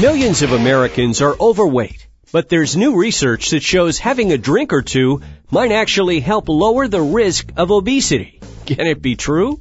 Millions of Americans are overweight, but there's new research that shows having a drink or two might actually help lower the risk of obesity. Can it be true?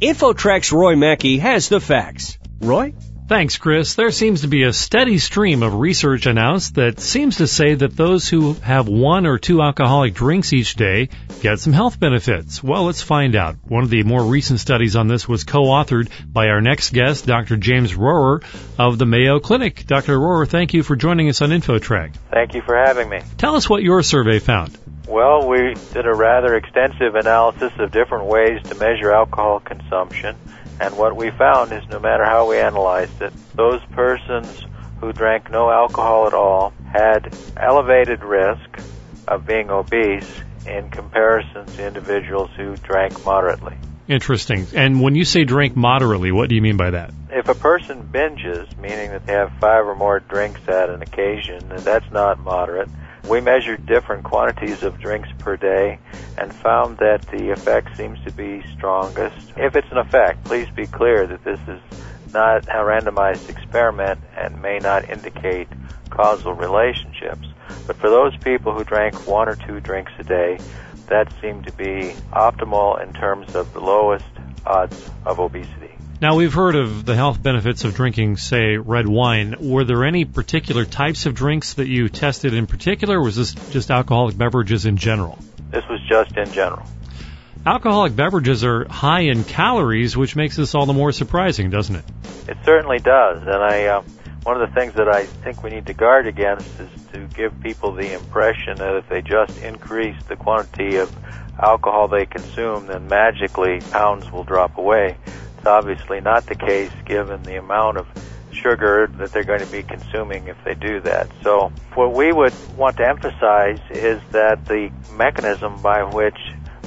InfoTrack's Roy Mackey has the facts. Roy? Thanks, Chris. There seems to be a steady stream of research announced that seems to say that those who have one or two alcoholic drinks each day get some health benefits. Well, let's find out. One of the more recent studies on this was co-authored by our next guest, Dr. James Rohrer of the Mayo Clinic. Dr. Rohrer, thank you for joining us on InfoTrack. Thank you for having me. Tell us what your survey found. Well, we did a rather extensive analysis of different ways to measure alcohol consumption and what we found is no matter how we analyzed it, those persons who drank no alcohol at all had elevated risk of being obese in comparison to individuals who drank moderately. Interesting. And when you say drink moderately, what do you mean by that? If a person binges, meaning that they have five or more drinks at an occasion, then that's not moderate. We measured different quantities of drinks per day and found that the effect seems to be strongest. If it's an effect, please be clear that this is not a randomized experiment and may not indicate causal relationships. But for those people who drank one or two drinks a day, that seemed to be optimal in terms of the lowest odds of obesity. Now, we've heard of the health benefits of drinking, say, red wine. Were there any particular types of drinks that you tested in particular, or was this just alcoholic beverages in general? This was just in general. Alcoholic beverages are high in calories, which makes this all the more surprising, doesn't it? It certainly does. And I, uh, one of the things that I think we need to guard against is to give people the impression that if they just increase the quantity of alcohol they consume, then magically pounds will drop away. It's obviously not the case given the amount of sugar that they're going to be consuming if they do that. So what we would want to emphasize is that the mechanism by which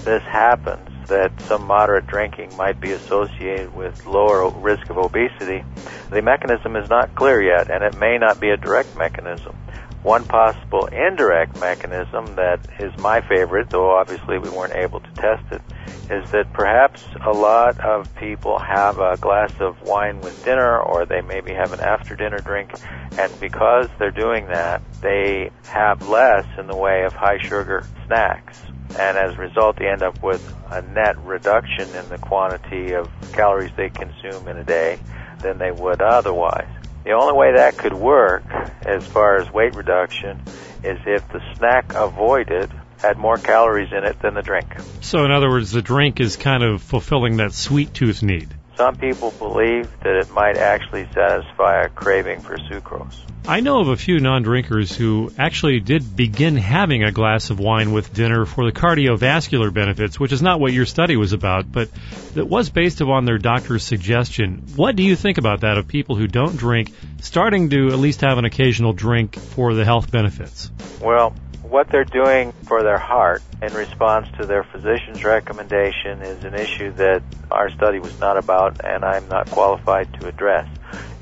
this happens, that some moderate drinking might be associated with lower risk of obesity, the mechanism is not clear yet and it may not be a direct mechanism. One possible indirect mechanism that is my favorite, though obviously we weren't able to test it, is that perhaps a lot of people have a glass of wine with dinner or they maybe have an after dinner drink and because they're doing that, they have less in the way of high sugar snacks. And as a result, they end up with a net reduction in the quantity of calories they consume in a day than they would otherwise. The only way that could work as far as weight reduction is if the snack avoided had more calories in it than the drink. So, in other words, the drink is kind of fulfilling that sweet tooth need. Some people believe that it might actually satisfy a craving for sucrose. I know of a few non-drinkers who actually did begin having a glass of wine with dinner for the cardiovascular benefits, which is not what your study was about, but it was based upon their doctor's suggestion. What do you think about that of people who don't drink starting to at least have an occasional drink for the health benefits? Well, what they're doing for their heart in response to their physician's recommendation is an issue that our study was not about and I'm not qualified to address.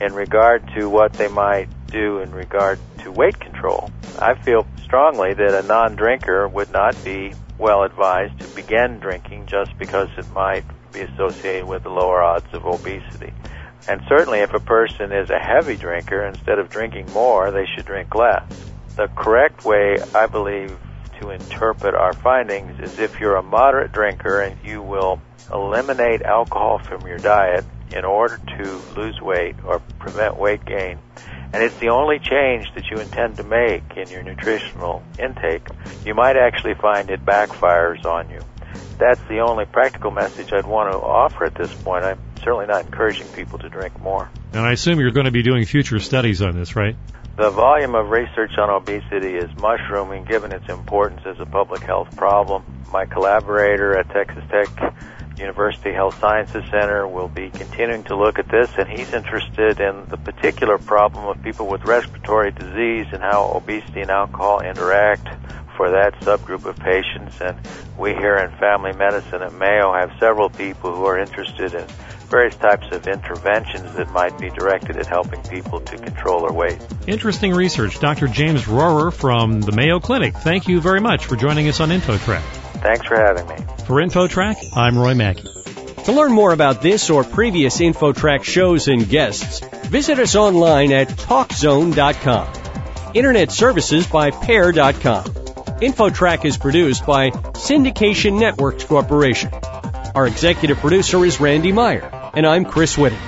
In regard to what they might do in regard to weight control, I feel strongly that a non-drinker would not be well advised to begin drinking just because it might be associated with the lower odds of obesity. And certainly if a person is a heavy drinker, instead of drinking more, they should drink less. The correct way, I believe, to interpret our findings is if you're a moderate drinker and you will eliminate alcohol from your diet in order to lose weight or prevent weight gain, and it's the only change that you intend to make in your nutritional intake, you might actually find it backfires on you. That's the only practical message I'd want to offer at this point. I'm certainly not encouraging people to drink more. And I assume you're going to be doing future studies on this, right? The volume of research on obesity is mushrooming given its importance as a public health problem. My collaborator at Texas Tech University Health Sciences Center will be continuing to look at this, and he's interested in the particular problem of people with respiratory disease and how obesity and alcohol interact for that subgroup of patients. And we here in family medicine at Mayo have several people who are interested in various types of interventions that might be directed at helping people to control their weight. Interesting research. Dr. James Rohrer from the Mayo Clinic. Thank you very much for joining us on InfoTrack. Thanks for having me. For InfoTrack, I'm Roy Mackey. To learn more about this or previous InfoTrack shows and guests, visit us online at TalkZone.com. Internet services by Pair.com. InfoTrack is produced by Syndication Networks Corporation. Our executive producer is Randy Meyer, and I'm Chris Whitting.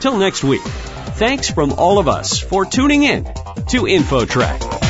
Till next week, thanks from all of us for tuning in to InfoTrack.